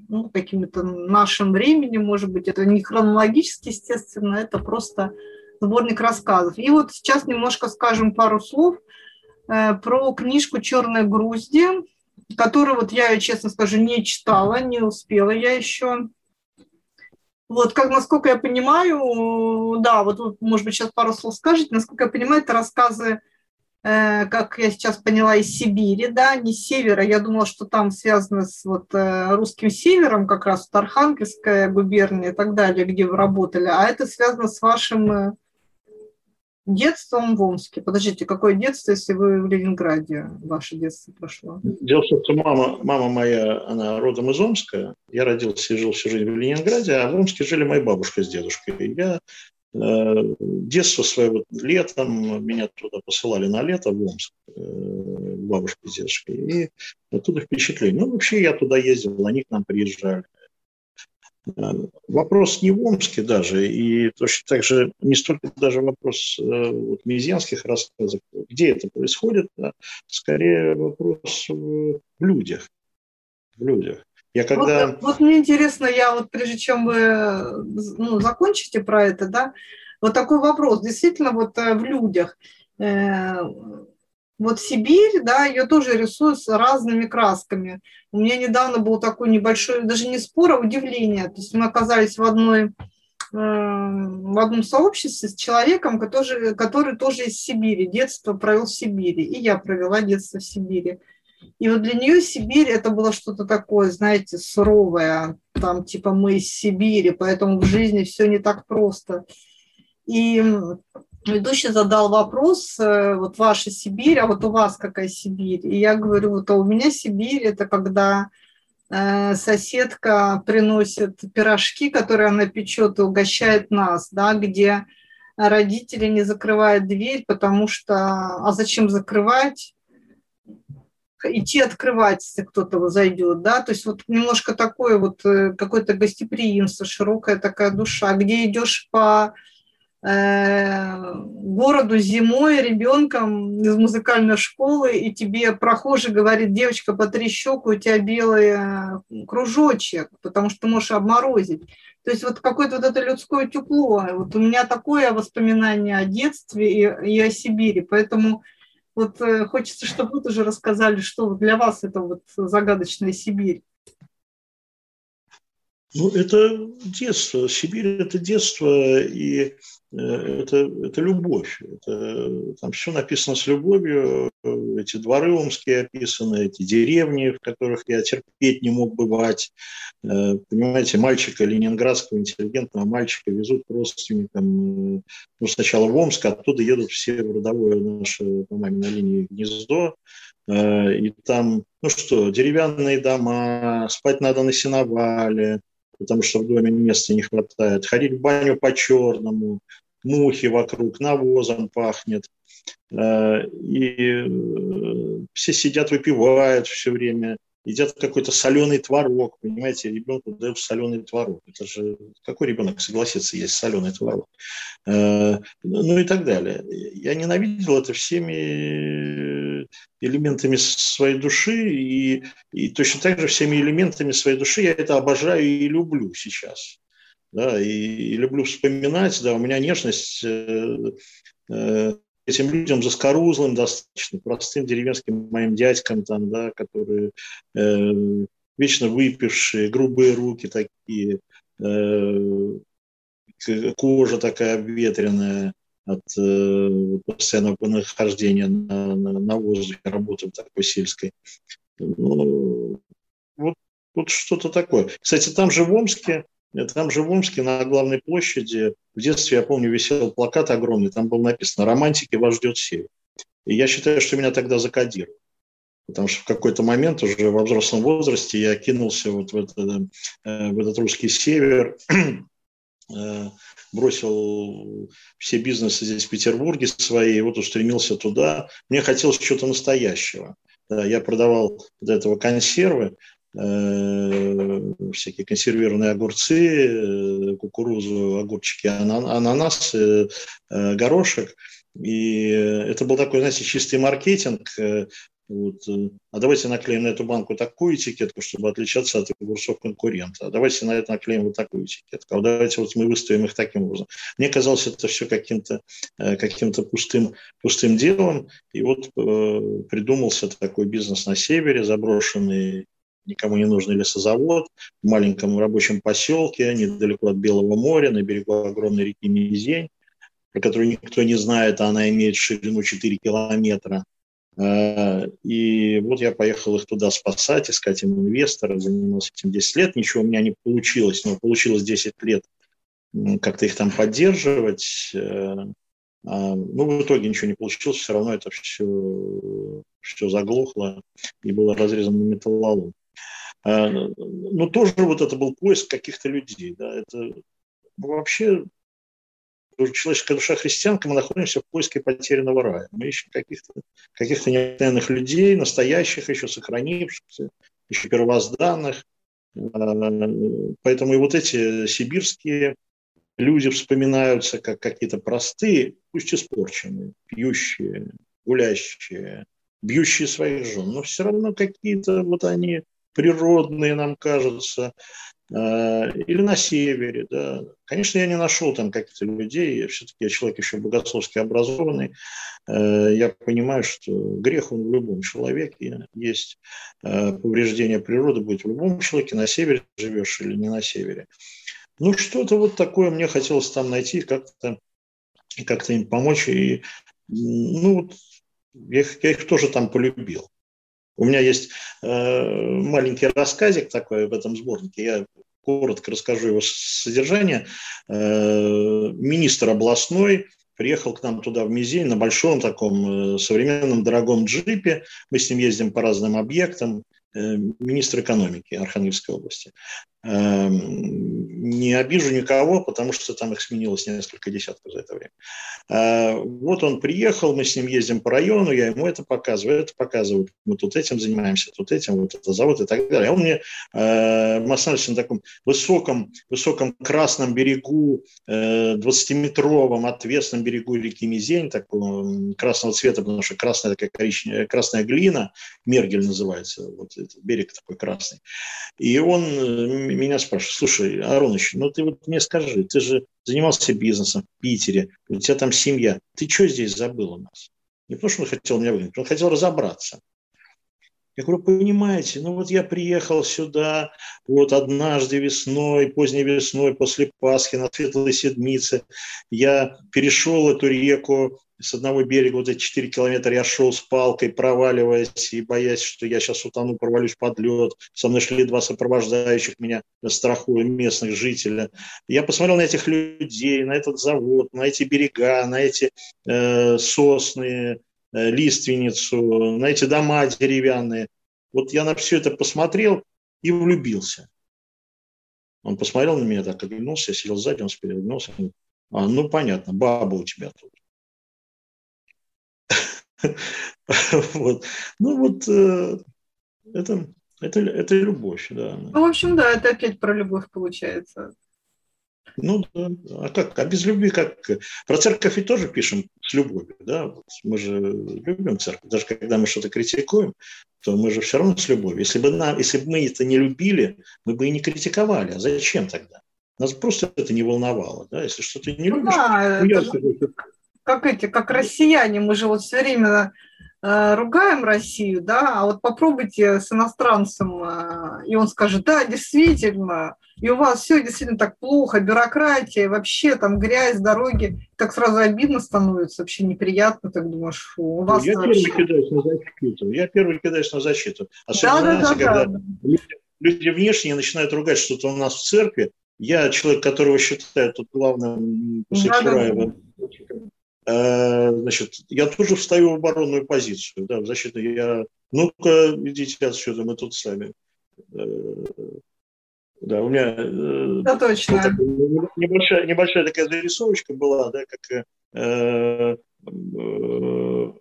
Speaker 2: ну, каким-то нашим временем, может быть, это не хронологически, естественно, это просто сборник рассказов. И вот сейчас немножко скажем пару слов э, про книжку «Черная грузди», которую вот я, честно скажу, не читала, не успела я еще. Вот, как, насколько я понимаю, да, вот, может быть, сейчас пару слов скажете, насколько я понимаю, это рассказы Э, как я сейчас поняла, из Сибири, да, не с севера. Я думала, что там связано с вот э, русским севером, как раз вот Архангельская губерния и так далее, где вы работали, а это связано с вашим э, детством в Омске. Подождите, какое детство, если вы в Ленинграде, ваше детство прошло?
Speaker 3: Дело в том, что мама, мама моя, она родом из Омска. Я родился и жил всю жизнь в Ленинграде, а в Омске жили моя бабушка с дедушкой. Я Э, детство свое летом, меня туда посылали на лето в Омск, э, бабушки с дедушкой, и оттуда впечатление. Ну, вообще я туда ездил, они к нам приезжали. Э, вопрос не в Омске даже, и точно так же не столько даже вопрос вот, мизьянских рассказов, где это происходит, а скорее вопрос в людях. В людях.
Speaker 2: Я когда... вот, вот мне интересно, я вот прежде чем вы ну, закончите про это, да, вот такой вопрос. Действительно, вот э, в людях. Э, вот Сибирь, да, ее тоже рисуют с разными красками. У меня недавно был такой небольшой, даже не спор, а удивление. То есть мы оказались в одной э, в одном сообществе с человеком, который, который тоже из Сибири, детство провел в Сибири, и я провела детство в Сибири. И вот для нее Сибирь это было что-то такое, знаете, суровое, там типа мы из Сибири, поэтому в жизни все не так просто. И ведущий задал вопрос, э, вот ваша Сибирь, а вот у вас какая Сибирь? И я говорю, вот а у меня Сибирь это когда э, соседка приносит пирожки, которые она печет и угощает нас, да, где родители не закрывают дверь, потому что, а зачем закрывать? идти открывать, если кто-то зайдет, да, то есть вот немножко такое вот э, какое-то гостеприимство, широкая такая душа, где идешь по городу зимой ребенком из музыкальной школы, и тебе прохожий говорит, девочка, по три щеку, у тебя белый э, кружочек, потому что можешь обморозить. То есть вот какое-то вот это людское тепло. Вот у меня такое воспоминание о детстве и, и о Сибири. Поэтому Вот э, хочется, чтобы вы тоже рассказали, что для вас это вот загадочная Сибирь.
Speaker 3: Ну, это детство. Сибирь – это детство, и э, это, это любовь. Это, там все написано с любовью. Эти дворы омские описаны, эти деревни, в которых я терпеть не мог бывать. Э, понимаете, мальчика, ленинградского интеллигентного мальчика везут к родственникам. Э, ну, сначала в Омск, оттуда едут все в родовое наше, по маме, на линии гнездо. И там, ну что, деревянные дома, спать надо на сеновале, потому что в доме места не хватает. Ходить в баню по-черному, мухи вокруг, навозом пахнет. Э, и э, все сидят, выпивают все время, едят какой-то соленый творог, понимаете, ребенку дают соленый творог. Это же какой ребенок согласится есть соленый творог? Э, ну и так далее. Я ненавидел это всеми элементами своей души, и, и точно так же всеми элементами своей души я это обожаю и люблю сейчас. Да, и, и люблю вспоминать, да, у меня нежность э, э, этим людям заскорузлым достаточно, простым деревенским моим дядькам, там, да, которые э, вечно выпившие, грубые руки такие, э, кожа такая обветренная, от э, постоянного нахождения на, на, на воздухе, работы такой сельской. Ну, вот, вот что-то такое. Кстати, там же в Омске, там же в Омске на главной площади в детстве, я помню, висел плакат огромный, там было написано «Романтики вас ждет север». И я считаю, что меня тогда закодировали. Потому что в какой-то момент уже во взрослом возрасте я кинулся вот в, это, э, в этот русский север, <clears throat> э, бросил все бизнесы здесь в Петербурге свои, вот устремился туда. Мне хотелось чего-то настоящего. Я продавал до этого консервы, всякие консервированные огурцы, э, кукурузу, огурчики, ананасы, э, горошек. И это был такой, знаете, чистый маркетинг. Вот. Э, а давайте наклеим на эту банку такую этикетку, чтобы отличаться от огурцов конкурента. А давайте на это наклеим вот такую этикетку. А давайте вот мы выставим их таким образом. Мне казалось это все каким-то э, каким пустым, пустым делом. И вот э, придумался такой бизнес на севере, заброшенный никому не нужный лесозавод в маленьком рабочем поселке, недалеко от Белого моря, на берегу огромной реки Мизень, про которую никто не знает, а она имеет ширину 4 километра. Э, и вот я поехал их туда спасать, искать им инвестора, занимался этим 10 лет, ничего у меня не получилось, но получилось 10 лет как-то их там поддерживать. Э, а, ну, в итоге ничего не получилось, все равно это все, все заглохло и было разрезано металлолом. Э, но тоже вот это был поиск каких-то людей. Да, это вообще человеческая душа христианка, мы находимся в поиске потерянного рая. Мы ищем каких-то каких необыкновенных людей, настоящих, еще сохранившихся, еще первозданных. А, поэтому и вот эти сибирские люди вспоминаются как какие-то простые, пусть испорченные, пьющие, гулящие, бьющие своих жен, но все равно какие-то вот они природные, нам кажется, Э, или на севере. Да. Конечно, я не нашел там каких-то людей, все-таки я человек еще богословски образованный, э, я понимаю, что грех он в любом человеке есть, э, повреждение природы будет в любом человеке, на севере живешь или не на севере. Ну, что-то вот такое мне хотелось там найти, как-то как-то им помочь. И, ну, я, я их тоже там полюбил. У меня есть э, маленький рассказик такой в этом сборнике. Я коротко расскажу его содержание. Э, министр областной приехал к нам туда в Мизень на большом таком э, современном дорогом джипе. Мы с ним ездим по разным объектам. Э, министр экономики Архангельской области. Эм, не обижу никого, потому что там их сменилось несколько десятков за это время. Э, вот он приехал, мы с ним ездим по району, я ему это показываю, это показываю, мы тут этим занимаемся, тут этим, вот это завод и так далее. А он мне, э, мы остановились на таком высоком, высоком красном берегу, 20-метровом отвесном берегу реки Мизень, такого красного цвета, потому что красная такая коричневая, красная глина, Мергель называется, вот этот берег такой красный. И он меня спрашивают, слушай, Ароныч, ну ты вот мне скажи, ты же занимался бизнесом в Питере, у тебя там семья, ты что здесь забыл у нас? Не потому, что он хотел меня выгнать, он хотел разобраться. Я говорю, понимаете, ну вот я приехал сюда вот однажды весной, поздней весной, после Пасхи, на Светлой Седмице. Я перешел эту реку с одного берега, вот эти 4 километра я шел с палкой, проваливаясь и боясь, что я сейчас утону, провалюсь под лед. Со мной шли два сопровождающих меня, страхуя местных жителей. Я посмотрел на этих людей, на этот завод, на эти берега, на эти э, сосны, Э, лиственницу, на эти дома деревянные. Вот я на все это посмотрел и влюбился. Он посмотрел на меня так, оглянулся, я сидел сзади, он спереди оглянулся. А, ну, понятно, баба у тебя тут. <laughs> Вот. Ну, вот э, это, это, это любовь, да.
Speaker 2: Ну, в общем, да, это опять про любовь получается.
Speaker 3: Ну да, а как? А без любви как? Про церковь и тоже пишем с любовью, да? Вот мы же любим церковь. Даже когда мы что-то критикуем, то мы же все равно с любовью. Если бы, нам, если бы мы это не любили, мы бы и не критиковали. А зачем тогда? Нас просто это не волновало, да? Если что-то не ну любишь, да, ну,
Speaker 2: скажу, как эти, как россияне, мы же вот все время Э, ругаем Россию, да, а вот попробуйте с иностранцем, э, и он скажет, да, действительно, и у вас все действительно так плохо, бюрократия, вообще там грязь, дороги, так сразу обидно становится, вообще неприятно, так думаешь, фу, у вас
Speaker 3: Я вообще... первый кидаюсь на защиту, я первый кидаюсь на защиту. Особенно, да, да, да, когда да. Люди, люди внешние начинают ругать что-то у нас в церкви, я человек, которого считаю тут главным после да, Чураева, да, да значит, я тоже встаю в оборонную позицию, да, в защиту. Я, ну-ка, идите отсюда, мы тут сами. Э, да, у меня
Speaker 2: э, да, точно. Вот такая,
Speaker 3: небольшая, небольшая такая зарисовочка была, да, как э, э,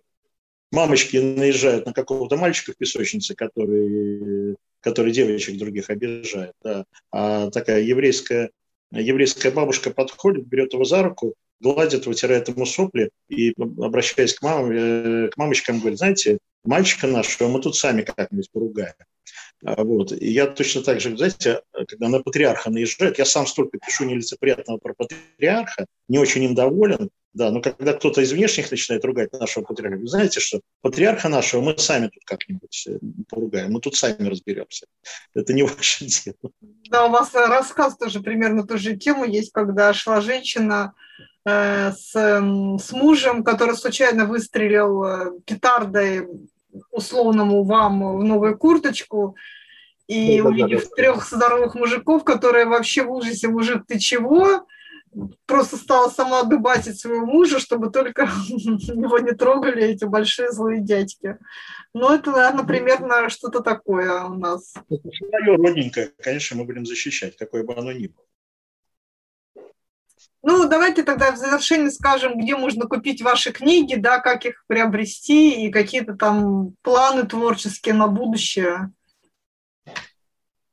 Speaker 3: мамочки наезжают на какого-то мальчика в песочнице, который, который девочек других обижает. Да. А такая еврейская, еврейская бабушка подходит, берет его за руку гладит, вытирает ему сопли и, обращаясь к, мам, э, к мамочкам, говорит, знаете, мальчика нашего мы тут сами как-нибудь поругаем. А, вот. И я точно так же, знаете, когда на патриарха наезжают, я сам столько пишу нелицеприятного про патриарха, не очень им доволен, да, но когда кто-то из внешних начинает ругать нашего патриарха, вы знаете, что патриарха нашего мы сами тут как-нибудь э, поругаем, мы тут сами разберемся. Это не ваше <laughs> дело.
Speaker 2: Да, у вас рассказ тоже примерно ту же тему есть, когда шла женщина Э, с, с мужем, который случайно выстрелил э, петардой условному вам в новую курточку, и да, увидев да, да, трех здоровых мужиков, которые вообще в ужасе, мужик, ты чего? Просто стала сама дубасить своего мужа, чтобы только <laughs> его не трогали эти большие злые дядьки. Ну, это, наверное, примерно что-то такое у нас.
Speaker 3: Это свое родненькое, конечно, мы будем защищать, какое бы оно ни было.
Speaker 2: Ну, давайте тогда в завершении скажем, где можно купить ваши книги, да, как их приобрести и какие-то там планы творческие на будущее.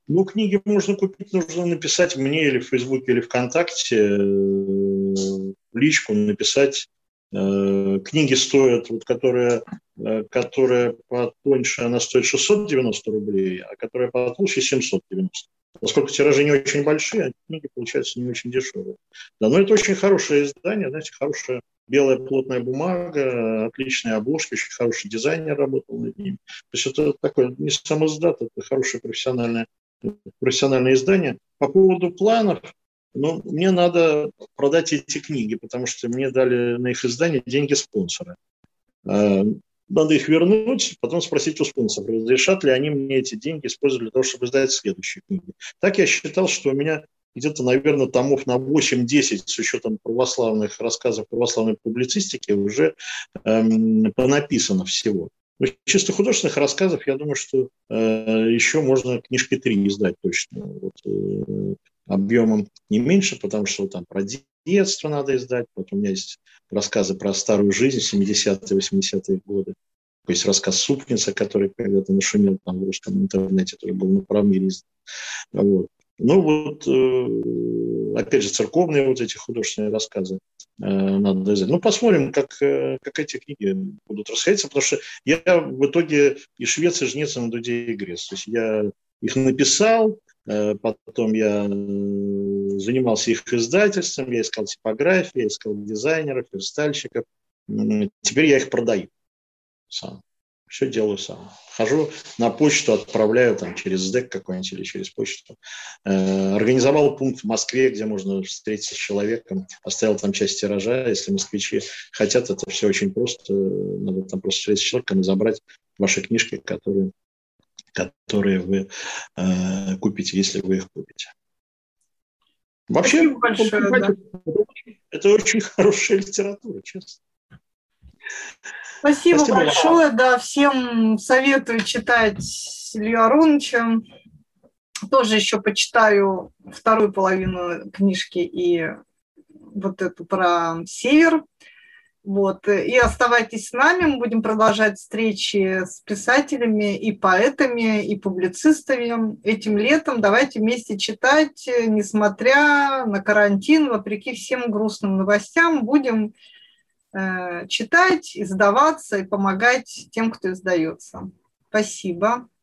Speaker 3: Ну, книги можно купить, нужно написать мне или в Фейсбуке, или ВКонтакте, э, в личку написать. Э, книги стоят, вот которая, э, которая потоньше, она стоит 690 рублей, а которая потолще 790. Поскольку тиражи не очень большие, а книги получаются не очень дешевые. Да, но это очень хорошее издание, знаете, хорошая белая плотная бумага, отличные обложки, очень хороший дизайнер работал над ним. То есть это такое не самоздат, это хорошее профессиональное, профессиональное издание. По поводу планов, ну, мне надо продать эти книги, потому что мне дали на их издание деньги спонсора. Надо их вернуть, потом спросить у спонсоров, разрешат ли они мне эти деньги использовать для того, чтобы издать следующие книги. Так я считал, что у меня где-то, наверное, томов на 8-10 с учетом православных рассказов православной публицистики уже эм, понаписано всего. Но чисто художественных рассказов, я думаю, что э, еще можно книжки три издать точно. Вот, э, объемом не меньше, потому что там про детство надо издать. Вот у меня есть рассказы про старую жизнь 70-е, 80-е годы. То есть рассказ «Супница», который когда-то нашумел там в русском интернете, тоже был на правом Вот. Ну вот, э, опять же, церковные вот эти художественные рассказы э, надо издать. Ну, посмотрим, как, э, как эти книги будут расходиться, потому что я в итоге и швец, и жнец на дуде и грец. То есть я их написал, потом я занимался их издательством, я искал типографии, я искал дизайнеров, верстальщиков. Теперь я их продаю. сам. Все делаю сам. Хожу на почту, отправляю там через СДЭК какой-нибудь или через почту. Э, организовал пункт в Москве, где можно встретиться с человеком. Оставил там часть тиража. Если москвичи хотят, это все очень просто. Надо там просто встретиться с человеком и забрать ваши книжки, которые, которые вы э, купите, если вы их купите. Вообще, большое, да. это очень хорошая литература, честно.
Speaker 2: Спасибо, Спасибо большое. Да, всем советую читать Илью Ароновича. Тоже еще почитаю вторую половину книжки и вот эту про север. Вот. И оставайтесь с нами, мы будем продолжать встречи с писателями и поэтами, и публицистами этим летом. Давайте вместе читать, несмотря на карантин, вопреки всем грустным новостям, будем Э, читать, издаваться и помогать тем, кто издается. Спасибо.